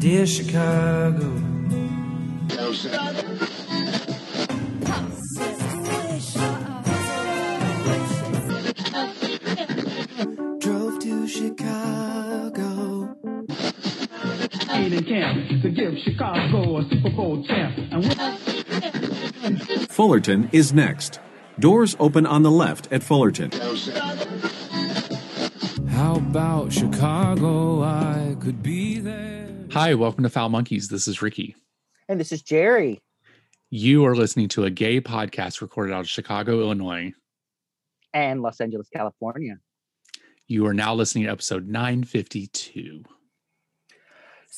Dear Chicago. Drove to Chicago. camp to give Chicago a Super Bowl champ. Fullerton is next. Doors open on the left at Fullerton. How about Chicago? I could be there. Hi, welcome to Foul Monkeys. This is Ricky. And this is Jerry. You are listening to a gay podcast recorded out of Chicago, Illinois. and Los Angeles, California. You are now listening to episode 952.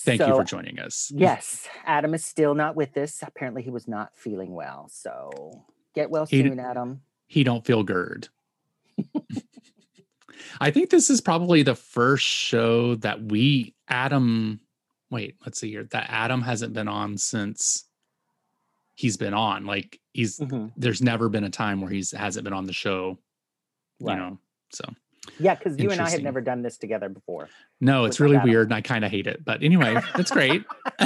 Thank you for joining us. Yes, Adam is still not with us. Apparently, he was not feeling well. So get well He d- soon, Adam. He don't feel GERD. I think this is probably the first show that we, Adam, wait, let's see here, that Adam hasn't been on since he's been on. Like he's, Mhm. there's never been a time where he's hasn't been on the show, Right. you know. So Yeah, because you and I have never done this together before. no, it's really Adam. weird and I kind of hate it. But anyway, that's great.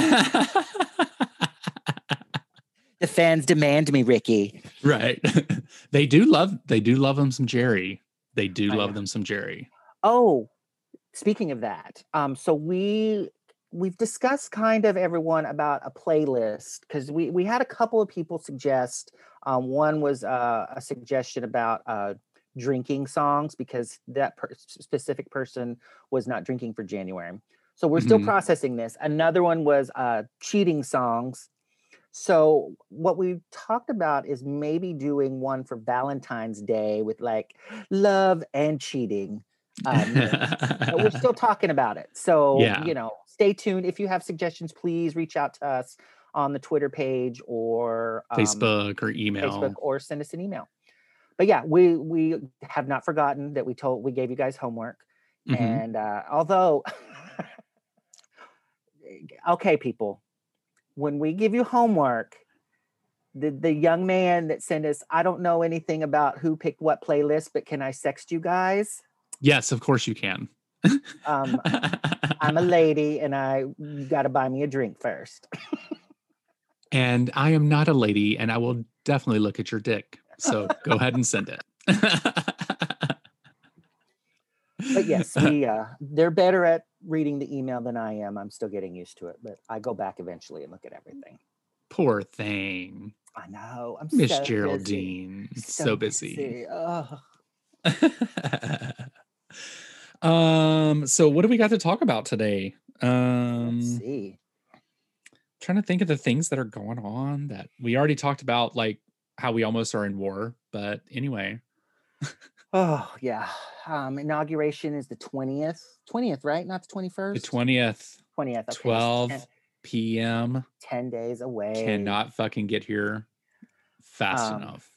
The fans demand me, Ricky. right. they do love they do love them some Jerry. They do I love know. them some Jerry. Oh, speaking of that, um, so we we've discussed kind of everyone about a playlist because we we had a couple of people suggest. Um, one was uh, a suggestion about uh, drinking songs because that per- specific person was not drinking for January. So we're still Mhm. processing this. Another one was uh, cheating songs. So what we talked about is maybe doing one for Valentine's Day with like love and cheating. Um, but we're still talking about it. So, Yeah. you know, stay tuned. If you have suggestions, please reach out to us on the Twitter page or um, Facebook or email. Facebook or send us an email. But yeah, we we have not forgotten that we told we gave you guys homework. Mhm. And uh, although okay, people, when we give you homework, the, the young man that sent us, I don't know anything about who picked what playlist, but can I sext you guys? Yes, of course you can. Um, I'm a lady and I you gotta buy me a drink first. and I am not a lady, and I will definitely look at your dick. So go ahead and send it. But yes, we uh they're better at reading the email than I am. I'm still getting used to it, but I go back eventually and look at everything. Poor thing, I know. I'm Miss so busy, Geraldine, so, busy. Ugh. um. So what do we got to talk about today? Um. Let's see. trying to think of the things that are going on that we already talked about, like how we almost are in war. But anyway, Oh yeah. Um inauguration is the 20th. 20th, right? Not the 21st. the twentieth 20th. Okay, 12 10, p.m. 10 days away. cannot fucking get here fast Um, enough.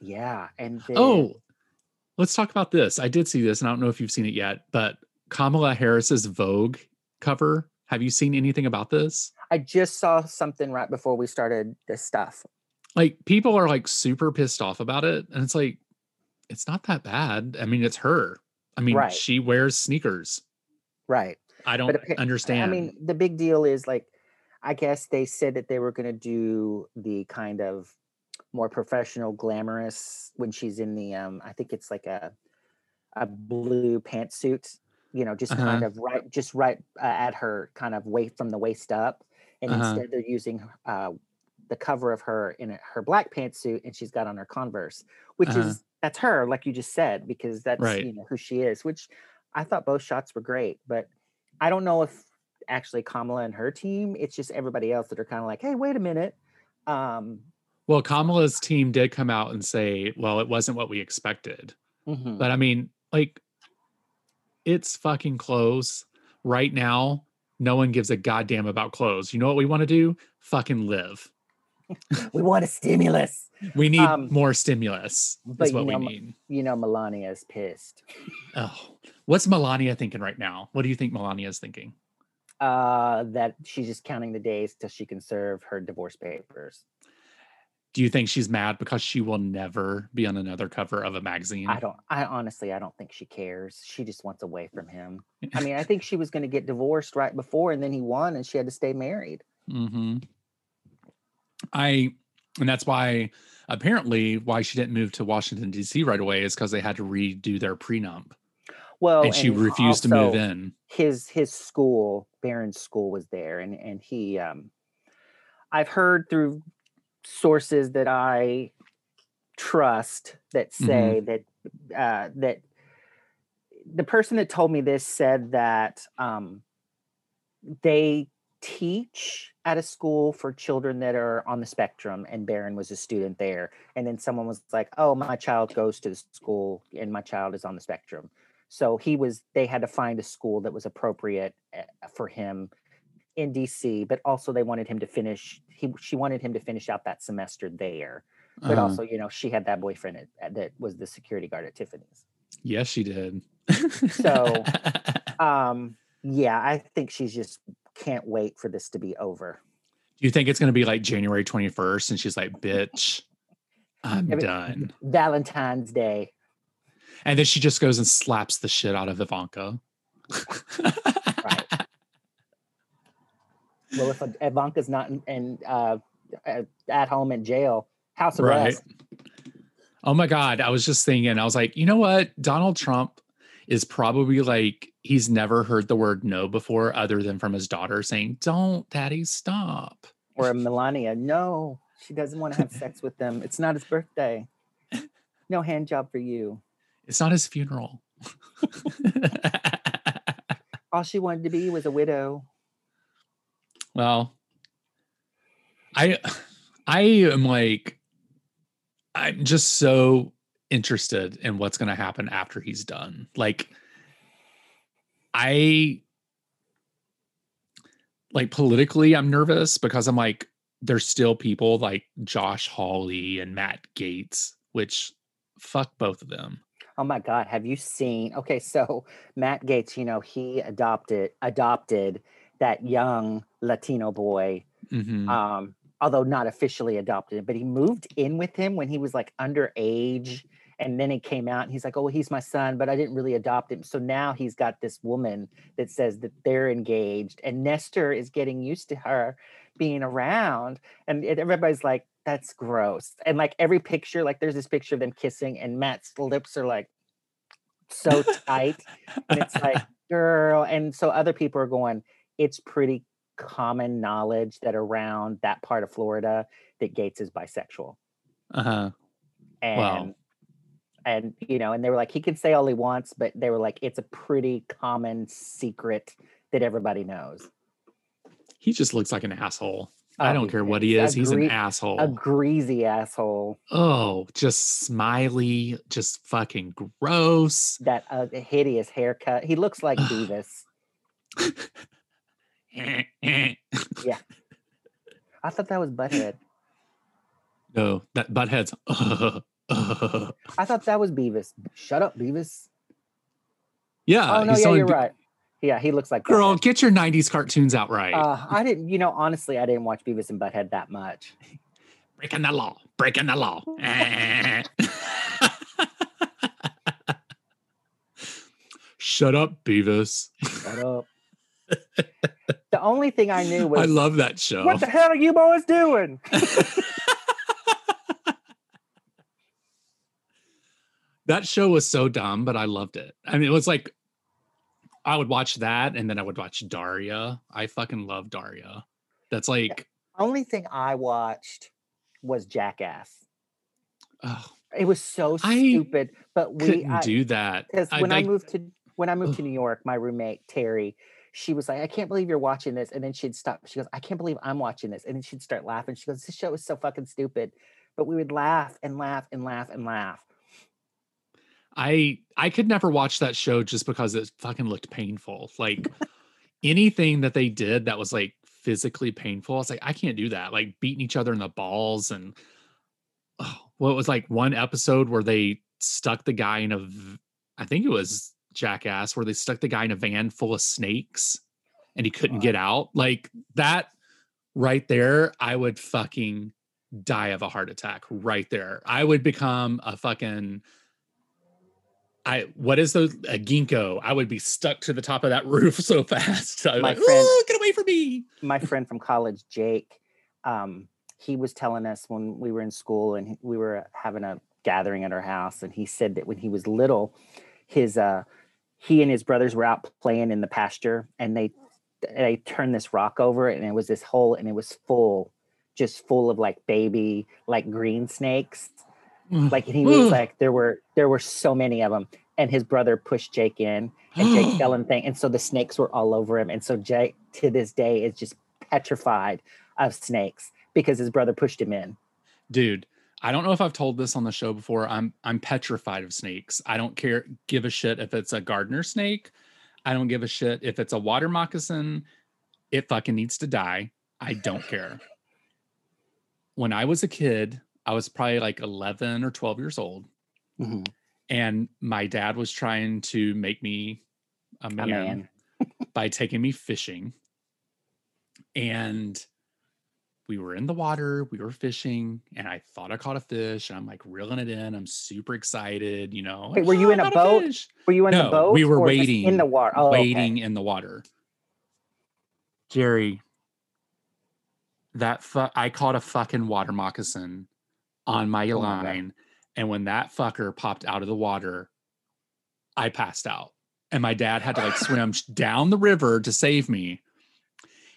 Yeah. And then, Oh, let's talk about this. I did see this, and I don't know if you've seen it yet, but Kamala Harris's Vogue cover. Have you seen anything about this? I just saw something right before we started this stuff. Like people are like super pissed off about it, and it's like it's not that bad. I mean, it's her. I mean, Right. she wears sneakers. Right. I don't appa- understand. I mean, the big deal is like, I guess they said that they were going to do the kind of more professional, glamorous when she's in the, um, I think it's like a, a blue pantsuit, you know, just kind Uh-huh. of right, just right uh, at her kind of weight from the waist up. And Uh-huh. instead they're using uh, the cover of her in her black pantsuit and she's got on her Converse, which Uh-huh. is, that's her, like you just said, because that's, Right. you know, who she is, which I thought both shots were great, but I don't know if actually Kamala and her team, it's just everybody else that are kind of like, hey, wait a minute. Um, well, Kamala's team did come out and say, well, it wasn't what we expected. mhm. But I mean, like, it's fucking clothes right now. No one gives a goddamn about clothes. You know what we want to do? Fucking live. we want a stimulus. We need Um, more stimulus. That's what we know, m- need. You know, Melania is pissed. Oh, what's Melania thinking right now? What do you think Melania is thinking? Uh, that she's just counting the days till she can serve her divorce papers. Do you think she's mad because she will never be on another cover of a magazine? I don't. I honestly, I don't think she cares. She just wants away from him. I mean, I think she was going to get divorced right before, and then he won, and she had to stay married. hmm I, and that's why apparently why she didn't move to Washington D.C. right away is because they had to redo their prenup, Well, and she refused to move in. His his school, Barron's school, was there, and and he. um I've heard through sources that I trust that Mm-hmm. say that uh, that the person that told me this said that um, they teach at a school for children that are on the spectrum and Barron was a student there and then someone was like oh my child goes to the school and my child is on the spectrum. So he was they had to find a school that was appropriate uh, for him in DC but also they wanted him to finish he she wanted him to finish out that semester there but Uh, also you know she had that boyfriend at- that was the security guard at Tiffany's. Yes, she did. So- um yeah i think she's just can't wait for this to be over Do you think it's going to be like January 21st and she's like, bitch, I'm done. valentine's day And then she just goes and slaps the shit out of Ivanka. right well if ivanka's not in, in uh at- home in jail house Right. arrest Oh my God. I was just thinking, I was like, you know what? Donald Trump is probably like, he's never heard the word no before other than from his daughter saying, don't, daddy, stop. or melania no she doesn't want to have sex with them it's not his birthday no hand job for you It's not his funeral. all she wanted to be was a widow well, I, I am like, I'm just so interested in what's going to happen after he's done. Like, I like politically, I'm nervous because I'm like, there's still people like Josh Hawley and Matt Gaetz, which fuck both of them. Oh my God, have you seen? Okay, so Matt Gaetz, you know, he adopted adopted that young Latino boy, Mhm. um, although not officially adopted, but he moved in with him when he was like underage. And then it came out and he's like, Oh, he's my son, but I didn't really adopt him. So now he's got this woman that says that they're engaged, and Nestor is getting used to her being around. And it, everybody's like, That's gross. And like every picture, like there's this picture of them kissing, and Matt's lips are like so tight. and it's like, girl. And so other people are going, It's pretty common knowledge that around that part of Florida that Gaetz is bisexual. uh-huh. And Wow. And you know, and they were like, he can say all he wants, but they were like, it's a pretty common secret that everybody knows. He just looks like an asshole. I Oh, don't he care what he is. He's an asshole. A greasy asshole. Oh, just smiley, just fucking gross. That uh, hideous haircut. He looks like Ugh. yeah I thought that was Butthead. no, that butthead's. I thought that was Beavis. Shut up, Beavis. yeah, oh no, he's yeah, you're Be- right. Yeah, he looks like Girl, get your '90s cartoons out right. Uh, I didn't, you know, honestly, I didn't watch Beavis and Butthead that much. breaking the law, breaking the law. Shut up, Beavis. Shut up. the only thing I knew was I love that show. what the hell are you boys doing? That show was so dumb, but I loved it. I mean, it was like I would watch that and then I would watch Daria. I fucking love Daria. That's like, the only thing I watched was Jackass. oh, It was so I stupid, but we couldn't do that. because when I like- moved to when I moved Ugh. to New York, my roommate Terry, she was like, "I can't believe you're watching this," and then she'd stop. She goes, "I can't believe I'm watching this," and then she'd start laughing. She goes, "This show is so fucking stupid," but we would laugh and laugh and laugh and laugh. I I could never watch that show just because it fucking looked painful. Like anything that they did that was like physically painful, I was like, I can't do that. Like beating each other in the balls and oh, well, it was like one episode where they stuck the guy in a I think it was Jackass, where they stuck the guy in a van full of snakes and he couldn't get out. Like that right there, I would fucking die of a heart attack right there. I would become a fucking I what is those a ginkgo? I would be stuck to the top of that roof so fast. My like, friend- "Ooh, get away from me. my friend from college, Jake, um, he was telling us when we were in school and we were having a gathering at our house, and he said that when he was little, his uh, he and his brothers were out playing in the pasture, and they they turned this rock over, and it was this hole, and it was full, just full of like baby like green snakes. Mm. Like and he was mm. like there were there were so many of them, and his brother pushed Jake in, and Jake fell in thing, and so the snakes were all over him, and so Jake to this day is just petrified of snakes because his brother pushed him in. dude i don't know if i've told this on the show before i'm i'm petrified of snakes. I don't care give a shit if it's a gardener snake. I don't give a shit if it's a water moccasin. It fucking needs to die. I don't care. When i was a kid i was probably like 11 or 12 years old Mhm. and my dad was trying to make me a A man, man. by taking me fishing and we were in the water we were fishing and i thought i caught a fish and i'm like reeling it in i'm super excited you know Wait, were you "Oh, in a boat? fish." Were you in No, the boat? we were waiting- in the water. Oh, okay. waiting in the water jerry that fu- i caught a fucking water moccasin on my Oh line and when that fucker popped out of the water i passed out. And my dad had to like swim down the river to save me.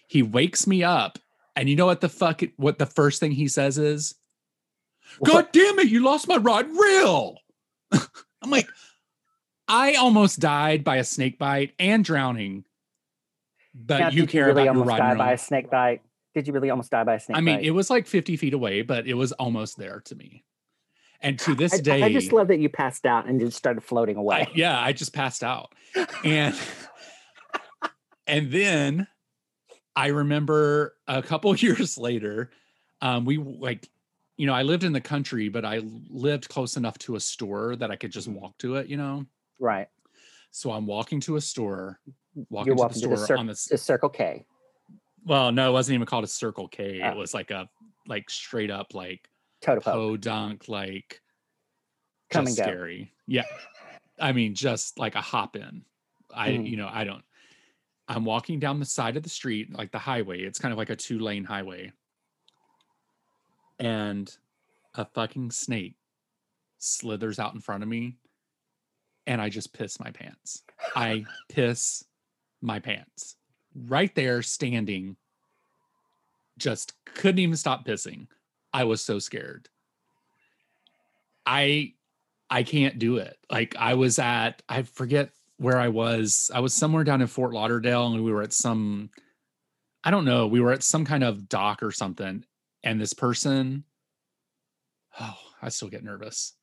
He wakes me up and you know what the fuck what the first thing he says is? God damn it you lost my rod reel i'm like i almost died by a snake bite and drowning but you care really about your rod die and by reel a snake bite? Did you really almost die by a snake i mean bite? it was like 50 feet away but it was almost there to me and to this I, day I just love that you passed out and just started floating away. I- yeah, I just passed out. And and then I remember a couple years later, um, we like, you know, I lived in the country, but I lived close enough to a store that I could just Mm-hmm. walk to it, you know. right. So I'm walking to a store, walking You're to walking the to store the, cir- on this. the Circle K. Well, no, it wasn't even called a Circle K. It Oh. was like a like straight up like Toto. podunk, like Come just scary. Yeah. I mean, just like a hop in. I, Mhm. you know, I don't. I'm walking down the side of the street, like the highway. It's kind of like a two lane highway. And a fucking snake slithers out in front of me. And I just piss my pants. I piss my pants right there, standing. Just couldn't even stop pissing. I was so scared. I I can't do it. Like I was at I forget where I was. I was somewhere down in Fort Lauderdale and we were at some I don't know, we were at some kind of dock or something and this person oh, I still get nervous.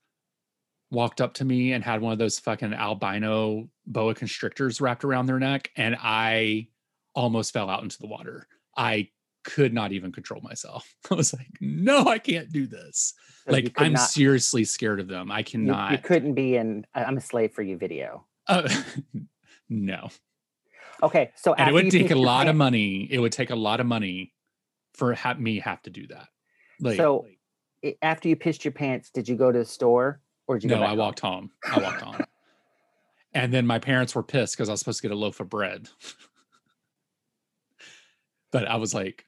Walked up to me and had one of those fucking albino boa constrictors wrapped around their neck and I almost fell out into the water. I could not even control myself. I was like, "No, I can't do this." Like I'm not- seriously scared of them. I cannot. you couldn't be in I'm a slave for you video. Uh, no, Okay, so it would take a lot of money. It would take a lot of money for ha- me have to do that. Like, So i- after you pissed your pants, did you go to the store or did you no, I home? walked home. I walked home, and then my parents were pissed because I was supposed to get a loaf of bread. But I was like,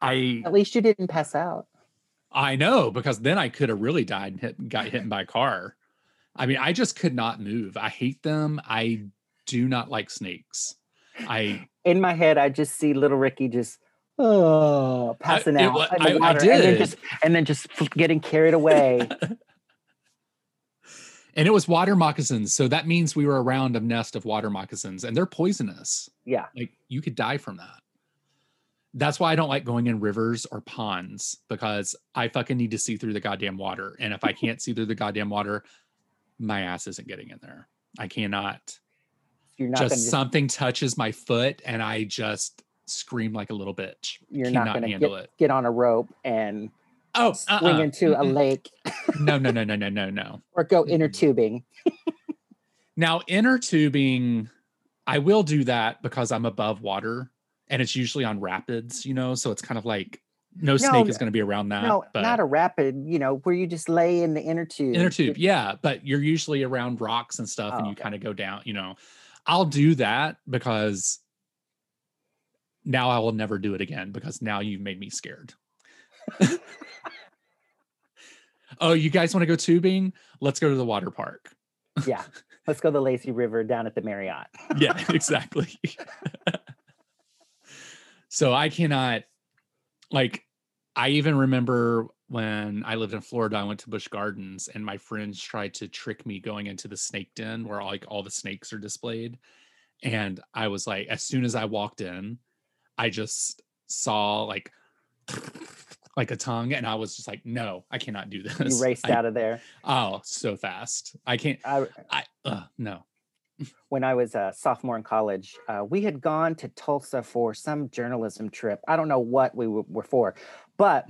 I At least you didn't pass out. I know because then I could have really died and hit, got hit by a car. I mean, I just could not move. I hate them. I do not like snakes. I In my head, I just see little Ricky just oh passing it out wa- in the I- I water, and then just and then just getting carried away. and it was water moccasins, so that means we were around a nest of water moccasins, and they're poisonous. yeah, Like you could die from that. That's why I don't like going in rivers or ponds because I fucking need to see through the goddamn water. And if I can't see through the goddamn water, my ass isn't getting in there. I cannot. you're not just just, something touches my foot and I just scream like a little bitch. you're not Cannot going to handle get, it. get on a rope and Oh, swing uh-uh. into a lake no, no, no, no, no, no, no. or go inner tubing. Now, inner tubing, I will do that because I'm above water and it's usually on rapids, you know, so it's kind of like no snake is going to be around that. no, but not a rapid, you know, where you just lay in the inner tube. inner tube, yeah. But you're usually around rocks and stuff, and Oh, you okay. kind of go down. You know, I'll do that because now I will never do it again because now you've made me scared. oh, you guys want to go tubing? Let's go to the water park. yeah. Let's go to the Lazy River down at the Marriott. yeah, exactly. so I cannot like I even remember when I lived in Florida, I went to Busch Gardens and my friends tried to trick me going into the snake den where like all the snakes are displayed. And I was like, as soon as I walked in, I just saw like like a tongue and I was just like, no, I cannot do this. You raced I- out of there. Oh, so fast. I can't I, I uh, no. when I was a sophomore in college, uh, we had gone to Tulsa for some journalism trip. I don't know what we w- were for, but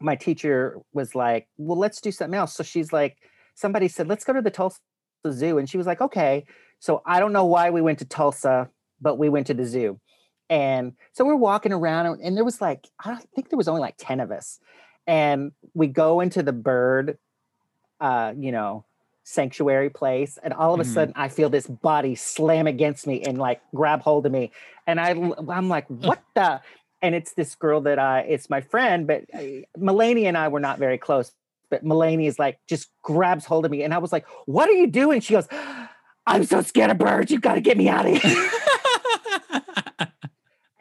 my teacher was like, "Well, let's do something else." So she's like, somebody said, "Let's go to the Tulsa Zoo," and she was like, "Okay." So I don't know why we went to Tulsa, but we went to the zoo, and so we're walking around, and- there was like, I think there was only like ten of us, and we go into the bird, uh, you know, sanctuary place and all of a Mhm. sudden i feel this body slam against me and like grab hold of me and I, I'm like what the? And it's this girl that i it's my friend but uh, Melanie and i were not very close but Melanie is like just grabs hold of me and i was like what are you doing? She goes i'm so scared of birds You've got to get me out of here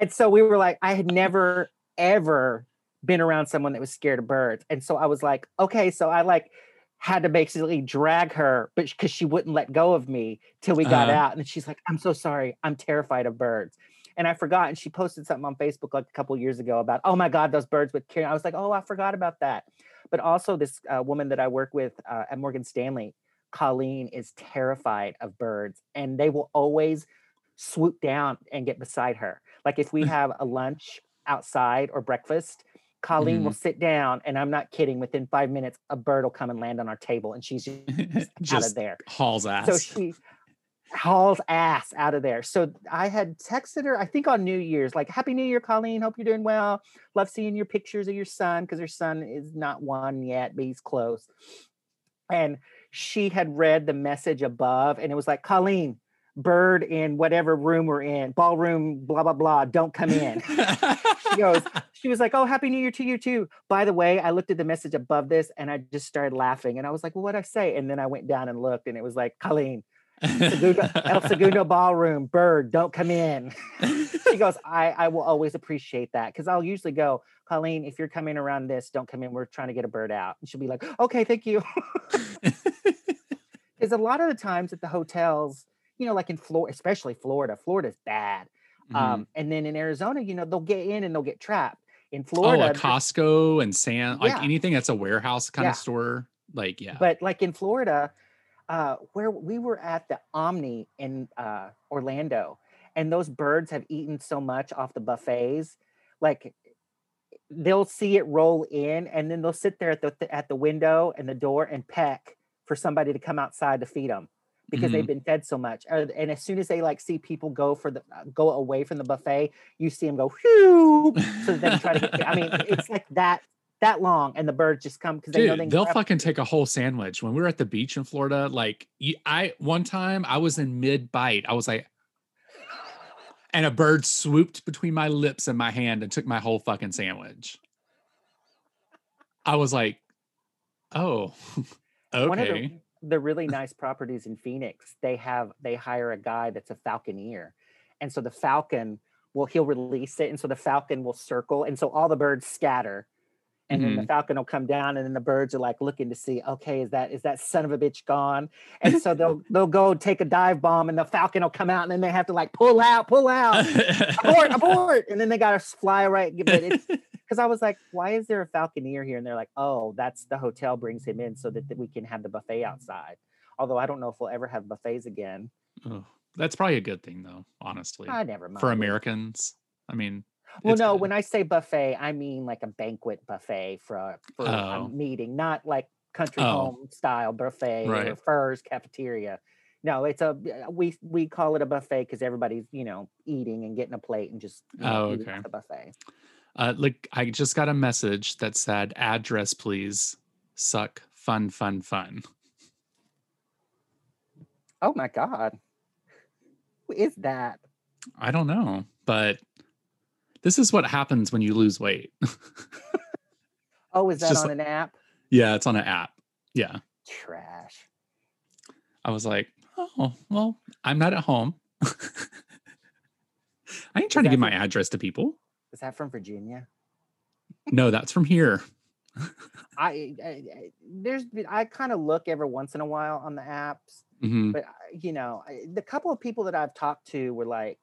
and so we were like i had never ever been around someone that was scared of birds. And so i was like okay so i like had to basically drag her but because she wouldn't let go of me till we got Uh-huh. out. And she's like i'm so sorry. I'm terrified of birds. And i forgot and she posted something on facebook like a couple years ago about oh my god those birds would kill i was like oh i forgot about that. But also this uh, woman that i work with uh, at morgan stanley colleen is terrified of birds and they will always swoop down and get beside her like if we have a lunch outside or breakfast colleen will mm-hmm. sit down and i'm not kidding within five minutes a bird will come and land on our table and she's just out of there hauls ass. so she hauls ass out of there. So I had texted her, I think on New Year's, like, Happy New Year, Colleen. Hope you're doing well. Love seeing your pictures of your son because her son is not one yet, but he's close. And she had read the message above and it was like, Colleen, bird in whatever room we're in, ballroom, blah, blah, blah, don't come in. she goes, she was like, "Oh, happy New Year to you too." By the way, I looked at the message above this and I just started laughing, and I was like, "Well, what I say?" And then I went down and looked, and it was like, "Colleen, Segundo, El Segundo Ballroom, bird, don't come in." she goes, "I I will always appreciate that because I'll usually go, Colleen, if you're coming around this, don't come in. We're trying to get a bird out." And she'll be like, "Okay, thank you." Because a lot of the times at the hotels, you know, like in Florida, especially Florida, Florida's bad. Mhm. Um, and then in Arizona, you know, they'll get in and they'll get trapped. In oh, Florida, a th- Costco and Sam, like anything that's a warehouse kind Yeah. of store. Like, yeah. but like in Florida, uh, where we were at the Omni in uh, Orlando, and those birds have eaten so much off the buffets, like they'll see it roll in, and then they'll sit there at the at the window and the door and peck for somebody to come outside to feed them because Mhm. they've been fed so much. And as soon as they like see people go for the uh, go away from the buffet, you see them go whew, so then try to get. I mean, it's like that that long, and the birds just come because they know they they'll grab- fucking take a whole sandwich. When we were at the beach in Florida, like I one time I was in mid bite, I was like, and a bird swooped between my lips and my hand and took my whole fucking sandwich. I was like, oh, one of okay. the, the really nice properties in Phoenix, they have they hire a guy that's a falconeer. And so the falcon will he'll release it. And so the falcon will circle. And so all the birds scatter. And then the mm-hmm. falcon will come down and then the birds are like looking to see, okay, is that is that son of a bitch gone? And so they'll they'll go take a dive bomb and the falcon will come out and then they have to like pull out, pull out, abort, abort. And then they gotta fly right. But it's because I was like, why is there a falconeer here? And they're like, oh, that's the hotel brings him in so that, that we can have the buffet outside. Although I don't know if we'll ever have buffets again. Oh, that's probably a good thing, though. Honestly, I never mind. for Americans, I mean, Well, no, good. when I say buffet, I mean like a banquet buffet for a, for Oh. a meeting, not like country Oh. home style buffet or Right. Furr's cafeteria. No, it's a we we call it a buffet because everybody's you know eating and getting a plate and just know, Oh, off okay. the buffet. Uh, like I just got a message that said, "Address, please. Suck. Fun, fun, fun." Oh my god. Who is that? I don't know, but this is what happens when you lose weight. Oh, is that on like- an app? yeah, it's on an app. Yeah. Trash. I was like, oh, well, I'm not at home. I ain't trying to give my address to people. Is that from Virginia? No, that's from here. I, I, I there's been- I kind of look every once in a while on the apps, Mhm. but you know, I, the couple of people that I've talked to were like,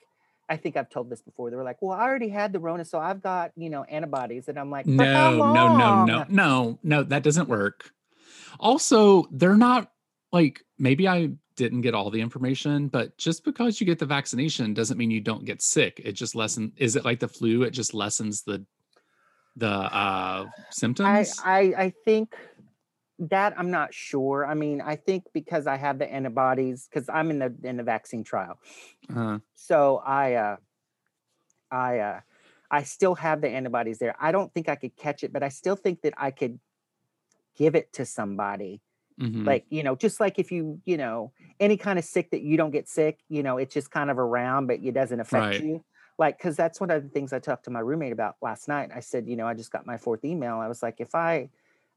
I think I've told this before. They were like, "Well, I already had the Rona, so I've got you know antibodies," and I'm like, "For No, no, no, no, no, no, that doesn't work. Also, they're not like maybe I didn't get all the information, but just because you get the vaccination doesn't mean you don't get sick. It just lessen is it like the flu? It just lessens the the uh symptoms? I I think that I'm not sure. I mean, I think because I have the antibodies, because I'm in the in the vaccine trial, uh, so I uh I uh I still have the antibodies there. I don't think I could catch it, but I still think that I could give it to somebody. Mhm. Like, you know, just like if you, you know, any kind of sick that you don't get sick, you know, it's just kind of around, but it doesn't affect Right. you. Like, because that's one of the things I talked to my roommate about last night. I said, you know, I just got my fourth email. I was like, if I,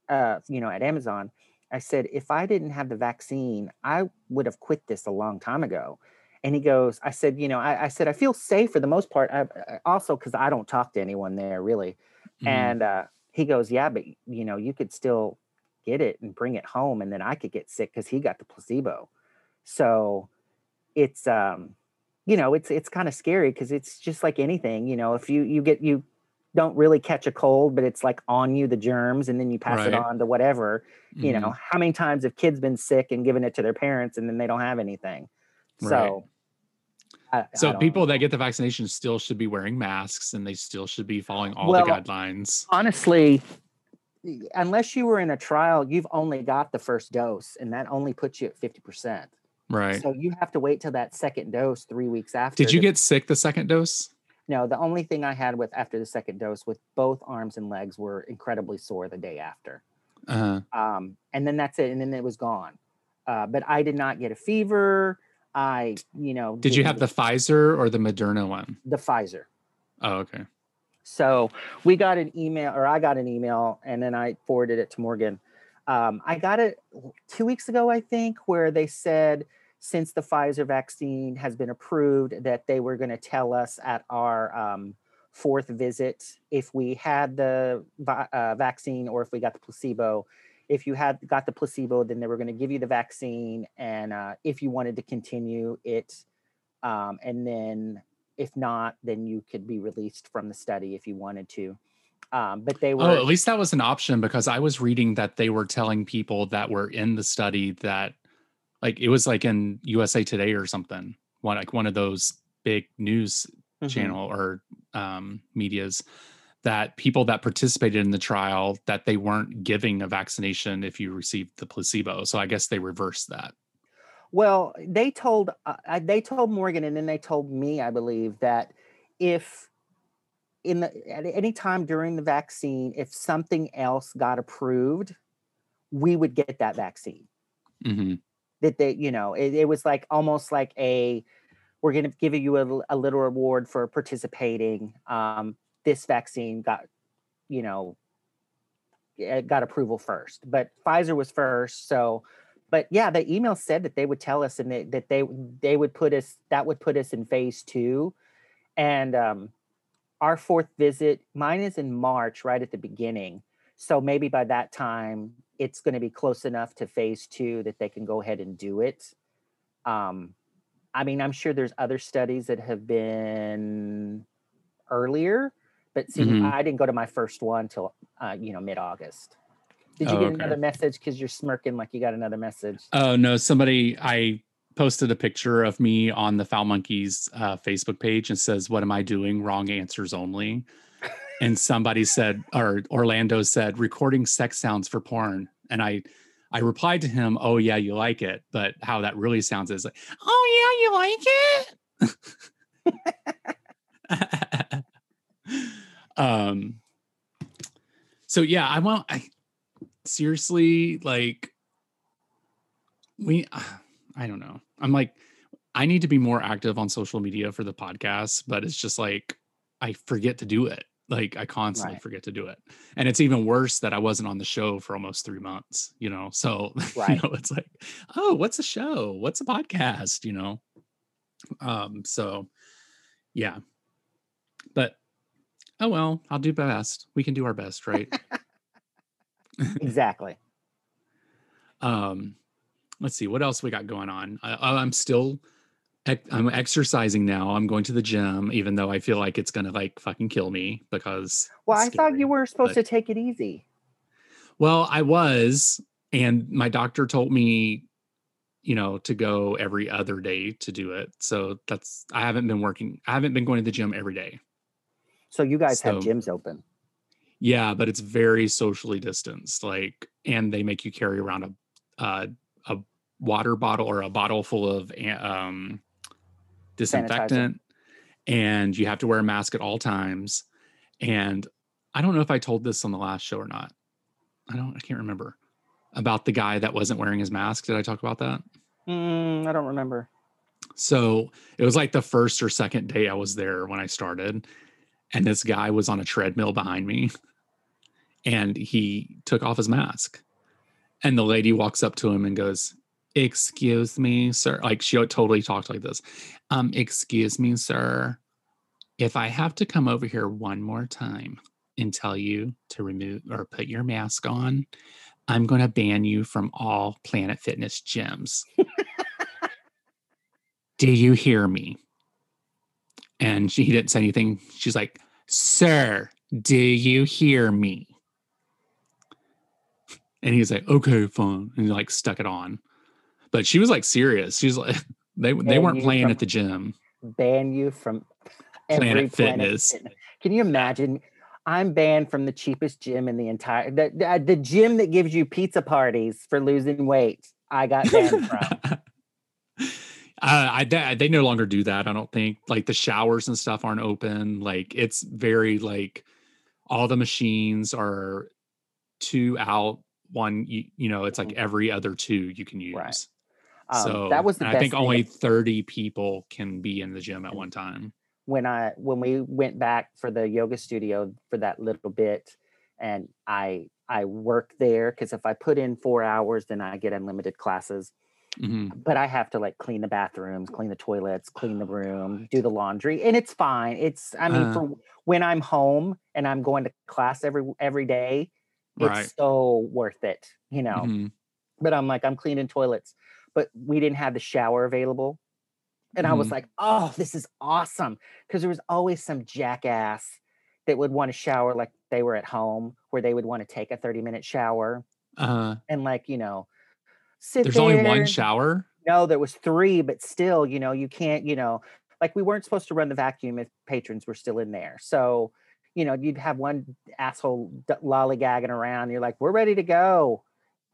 uh, you know, at Amazon, I said, if I didn't have the vaccine, I would have quit this a long time ago. And he goes, I said, you know, I, I said, I feel safe for the most part. I, I- also, because I don't talk to anyone there really. Mhm. And uh, he goes, yeah, but you know, you could still get it and bring it home, and then I could get sick because he got the placebo. So it's um, you know, it's it's kind of scary because it's just like anything, you know, if you you get you don't really catch a cold, but it's like on you the germs, and then you pass it on to whatever. You Mhm. know, how many times have kids been sick and given it to their parents, and then they don't have anything? So. I- I So don't people know. that get the vaccination still should be wearing masks and they still should be following all Well, the guidelines. honestly unless you were in a trial you've only got the first dose and that only puts you at 50% Right. so you have to wait till that second dose three weeks after Did you get sick the second dose? no the only thing i had with after the second dose with both arms and legs were incredibly sore the day after Uh-huh. um, and then that's it and then it was gone uh, but i did not get a fever i you know did you have the Pfizer or the Moderna one? the pfizer Oh, okay. So we got an email, or I got an email, and then I forwarded it to Morgan. Um, I got it two weeks ago, I think, where they said since the Pfizer vaccine has been approved, that they were going to tell us at our um, fourth visit if we had the uh, vaccine or if we got the placebo. If you had got the placebo, then they were going to give you the vaccine, and uh, if you wanted to continue it, um, and then if not, then you could be released from the study if you wanted to. Um, but they were Oh, at least that was an option because I was reading that they were telling people that were in the study that, like, it was like in USA Today or something, one like one of those big news Mhm. channel or um, medias that people that participated in the trial that they weren't giving a vaccination if you received the placebo. So I guess they reversed that. Well, they told uh, they told Morgan, and then they told me, I believe, that if in the at any time during the vaccine, if something else got approved, we would get that vaccine. hmm That they, you know, it, it was like almost like a we're going to give you a, a, little reward for participating. Um, this vaccine got, you know, it got approval first, but Pfizer was first. So, but yeah, the email said that they would tell us and they, that they they would put us that would put us in phase two, and um, our fourth visit, mine is in March, right at the beginning. So maybe by that time, it's going to be close enough to phase two that they can go ahead and do it. Um, I mean, I'm sure there's other studies that have been earlier, but see, Mhm. I didn't go to my first one till uh, you know mid August. Did you Oh, get okay. another message? Because you're smirking like you got another message. Oh no! Somebody I posted a picture of me on the Foul Monkeys uh, Facebook page and says, "What am I doing? Wrong answers only." and somebody said, or Orlando said, "Recording sex sounds for porn," and I. I replied to him, "Oh yeah, you like it," but how that really sounds is like, "Oh yeah, you like it." um so yeah i want i seriously like we i don't know. I'm like i need to be more active on social media for the podcast but it's just like i forget to do it. Like i constantly Right. forget to do it. And it's even worse that i wasn't on the show for almost three months you know? So you know it's like oh what's a show? What's a podcast? You know? Um so yeah. But oh well i'll do my best. We can do our best right exactly. um let's see what else we got going on I, i'm still i'm exercising now i'm going to the gym even though i feel like it's gonna like fucking kill me because Well, I it's thought you were supposed but- to take it easy. well i was and my doctor told me you know to go every other day to do it so that's i haven't been working i haven't been going to the gym every day So you guys have gyms open. Yeah, but it's very socially distanced. Like, and they make you carry around a uh, a water bottle or a bottle full of um, disinfectant, and you have to wear a mask at all times. And I don't know if I told this on the last show or not. I don't. I can't remember about the guy that wasn't wearing his mask. Did I talk about that? Mm, I don't remember. So it was like the first or second day I was there when I started, and this guy was on a treadmill behind me, and he took off his mask, and the lady walks up to him and goes, "Excuse me, sir." Like she totally talked like this. Um, excuse me, sir. If I have to come over here one more time and tell you to remove or put your mask on, I'm going to ban you from all Planet Fitness gyms. Do you hear me? And she he didn't say anything. She's like, Sir, do you hear me? And he's like, Okay, fine. And he like stuck it on. But she was like serious. She's like, they they weren't playing from- at the gym. Ban you from every Planet Fitness. Can you imagine? I'm banned from the cheapest gym in the entire the, the, the gym that gives you pizza parties for losing weight. I got banned from. Uh, I they, they no longer do that. I don't think like the showers and stuff aren't open. Like it's very like all the machines are two out, one. You, you know, it's like Mhm. every other two you can use. Right. Um, so that was the best I think only thirty people can be in the gym at one time. when I when we went back for the yoga studio for that little bit, and I I work there because if I put in four hours, then I get unlimited classes. Mhm. But I have to like clean the bathrooms, clean the toilets, clean the room, do the laundry, and it's fine. It's I mean Uh. for when I'm home and I'm going to class every every day, it's Right. so worth it, you know. Mhm. But I'm like I'm cleaning toilets, but we didn't have the shower available. And I was Mhm. like, oh, this is awesome. Because there was always some jackass that would want to shower like they were at home, where they would want to take a 30 minute shower Uh, and, like, you know, sit there's only one shower. No, there was three, but still, you know, you can't, you know, like we weren't supposed to run the vacuum if patrons were still in there. So, you know, you'd have one asshole d- lollygagging around. You're like, we're ready to go,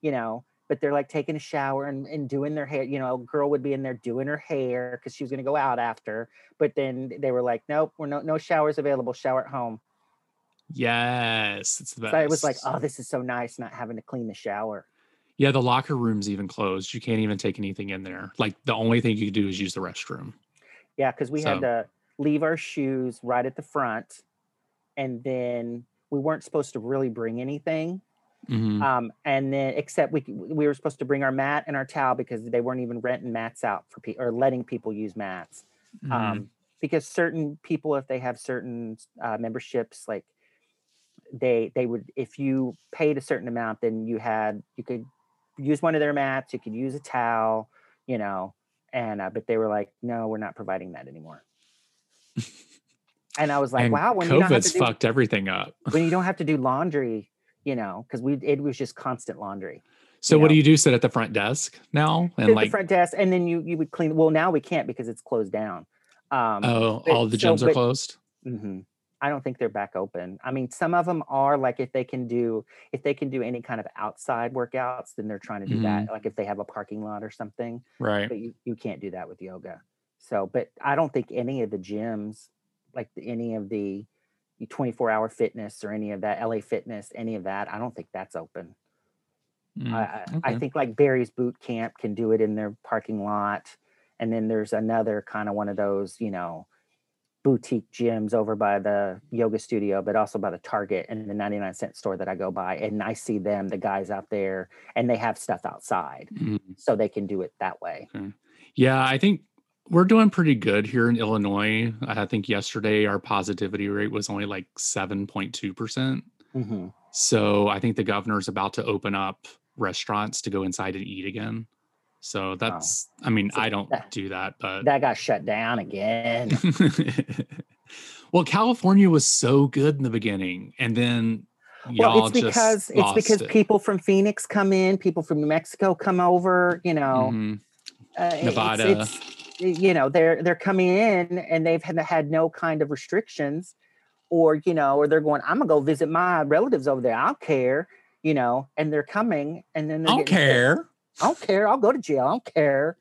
you know, but they're like taking a shower and, and doing their hair. You know, a girl would be in there doing her hair because she was going to go out after. But then they were like, nope, we're no, no showers available. Shower at home. Yes, it's the best. So it was like, oh, this is so nice not having to clean the shower. Yeah, the locker room's even closed. You can't even take anything in there. Like the only thing you can do is use the restroom. Yeah, because we So- had to leave our shoes right at the front, and then we weren't supposed to really bring anything. Mhm. Um, and then except we we were supposed to bring our mat and our towel because they weren't even renting mats out for people or letting people use mats. Mhm. Um, because certain people, if they have certain uh, memberships, like they they would if you paid a certain amount, then you had you could use one of their mats, you could use a towel, you know. And uh, but they were like, no, we're not providing that anymore. and I was like, and wow, when you don't have COVID's do, fucked everything up. when you don't have to do laundry, you know, because we it was just constant laundry. So you what do you do? Sit at the front desk now and like the front desk, and then you you would clean. Well, now we can't because it's closed down. Um, oh, but- all the so- gyms are but- closed. mhm. I don't think they're back open. I mean, some of them are like if they can do if they can do any kind of outside workouts, then they're trying to do that. Like if they have a parking lot or something, Right. but you, you can't do that with yoga. So, but I don't think any of the gyms, like the, any of the 24 hour fitness or any of that, LA Fitness, any of that. I don't think that's open. Mm, I, I, I think like Barry's Boot Camp can do it in their parking lot. And then there's another kind of one of those, you know, boutique gyms over by the yoga studio, but also by the Target and the 99 cent store that I go by. And I see them, the guys out there, and they have stuff outside. Mm. So they can do it that way. Yeah, I think we're doing pretty good here in Illinois. I think yesterday our positivity rate was only like 7.2%. Mhm. So I think the governor's about to open up restaurants to go inside and eat again. So that's, I mean, So I don't that- do that, but. That got shut down again. well, California was so good in the beginning. And then y'all well, it's because it's because it. people from Phoenix come in, people from New Mexico come over, you know. Mhm. uh, it's- Nevada. It's, you know, they're they're coming in and they've had, had no kind of restrictions, or you know, or they're going, I'm gonna go visit my relatives over there. I don't care, you know, and they're coming and then I don't getting sick. care. I don't care. I'll go to jail. I don't care.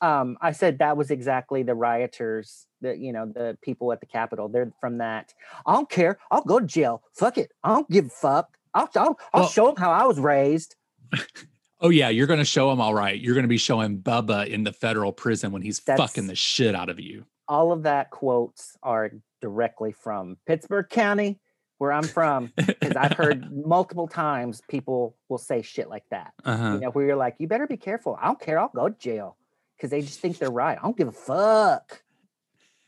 Um, I said that was exactly the rioters, the you know, the people at the Capitol. They're from that. I don't care. I'll go to jail. Fuck it. I don't give a fuck. I'll I'll, I'll Well- show them how I was raised. Oh yeah, you're gonna show him all right. You're gonna be showing Bubba in the federal prison when he's That's- fucking the shit out of you. All of that quotes are directly from Pittsburg County, where I'm from, because I've heard multiple times people will say shit like that. uh-huh. You know, where you're like, you better be careful. I don't care. I'll go to jail because they just think they're right. I don't give a fuck.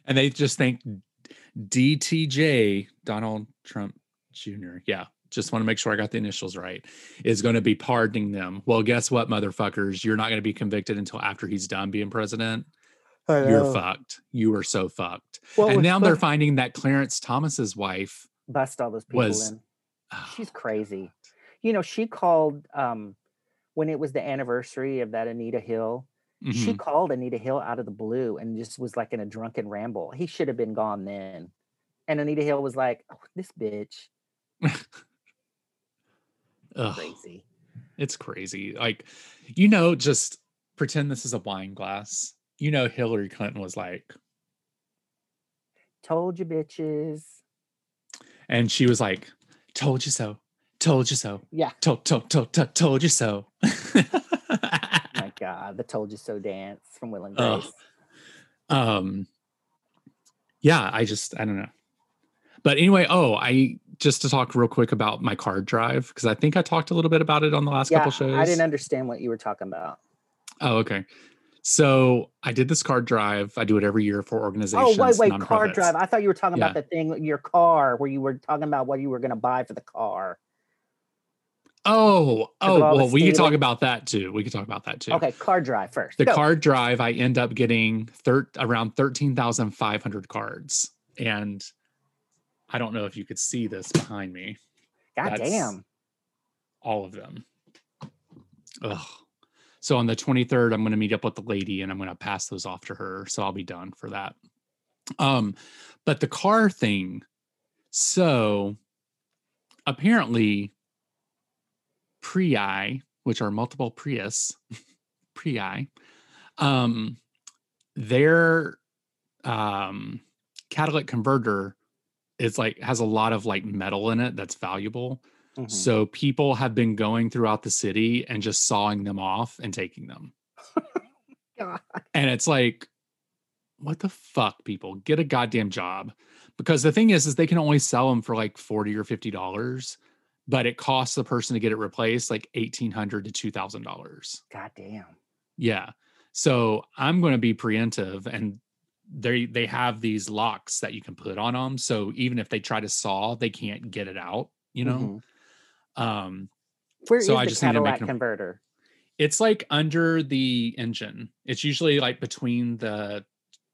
and they just think DTJ Donald Trump Jr. Yeah, just want to make sure I got the initials right. Is going to be pardoning them. Well, guess what, motherfuckers? You're not going to be convicted until after he's done being president. You're fucked. You are so fucked. Well, and now they're finding that Clarence Thomas's wife bust all those people was. in. Oh, She's crazy. You know, she called um when it was the anniversary of that Anita Hill. She mhm. called Anita Hill out of the blue and just was like in a drunken ramble. He should have been gone then. And Anita Hill was like, oh, "This bitch, Ugh. crazy." It's crazy. Like, you know, just pretend this is a wine glass. You know, Hillary Clinton was like, Told you, bitches. and she was like, told you so, told you so, Yeah. told, told, told, told, told you so. My God, the "Told You So" dance from Will and. Grace. um, yeah, I just, I don't know. But anyway, oh, I just to talk real quick about my card drive because I think I talked a little bit about it on the last Yeah, couple shows. I didn't understand what you were talking about. Oh, okay. So I did this card drive. I do it every year for organizations. Oh, wait, wait, car nonprofits. drive. I thought you were talking Yeah. about the thing, your car, where you were talking about what you were going to buy for the car. Oh, oh, of all the well, we could talk about that too. We could talk about that too. Okay, car drive first. The Go. card drive, I end up getting thir- around 13,500 cards. And I don't know if you could see this behind me, God that's- damn. all of them. Ugh. So on the 23rd, I'm going to meet up with the lady and I'm going to pass those off to her. So I'll be done for that. Um, but the car thing, so apparently Prii, which are multiple Prius, Prii, um, their um catalytic converter is like has a lot of like metal in it that's valuable. Mhm. So people have been going throughout the city and just sawing them off and taking them. God. And it's like, what the fuck, people? Get a goddamn job. Because the thing is, is they can only sell them for like 40 or 50 dollars, but it costs the person to get it replaced like eighteen hundred to two thousand dollars. God damn. Yeah. So I'm going to be preemptive and they they have these locks that you can put on them. So even if they try to saw, they can't get it out, you know? Mhm. Um Where is So I the just need to make Cadillac them- converter? it's like under the engine. It's usually like between the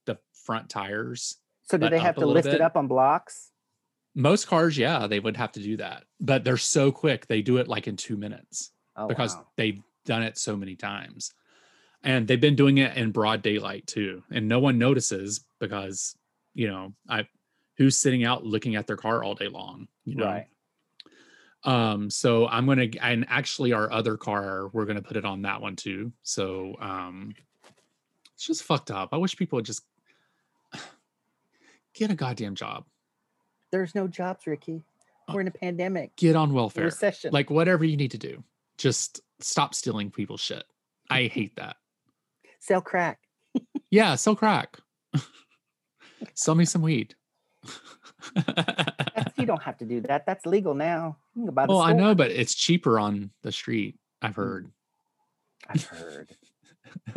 the front tires. So do they have to little lift it up on blocks? Most cars, yeah, they would have to do that. But they're so quick. They do it like in 2 minutes Oh, because wow. they've done it so many times. And they've been doing it in broad daylight too. And no one notices because, you know, I who's sitting out looking at their car all day long, you know. Right. Um, so I'm gonna and actually our other car, we're gonna put it on that one too. So um it's just fucked up. I wish people would just get a goddamn job. There's no jobs, Ricky. We're in a pandemic, Get on welfare. recession. Like whatever you need to do. Just stop stealing people's shit. I hate that. Sell crack. Yeah, sell crack. sell me some weed. You don't have to do that. That's legal now. You can go by the well, I know, but it's cheaper on the street. I've heard. I've heard.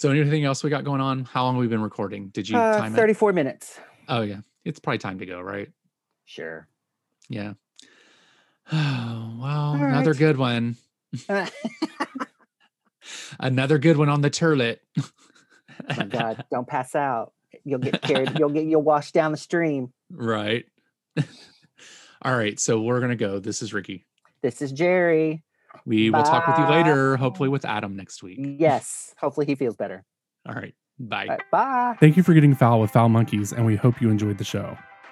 So anything else we got going on? How long have we been recording? Did you Uh, time it? 34 minutes. Oh yeah. It's probably time to go, right? Sure. Yeah. Oh, well, All another good one. Another good one on the turlet. oh my God, don't pass out. You'll get carried. You'll get you'll wash down the stream. right. All right. So we're gonna go. This is Ricky. This is Jerry. We will talk with you later, hopefully with Adam next week. Yes. Hopefully he feels better. All right. Bye. All right, bye. Thank you for getting foul with Foul Monkeys, and we hope you enjoyed the show.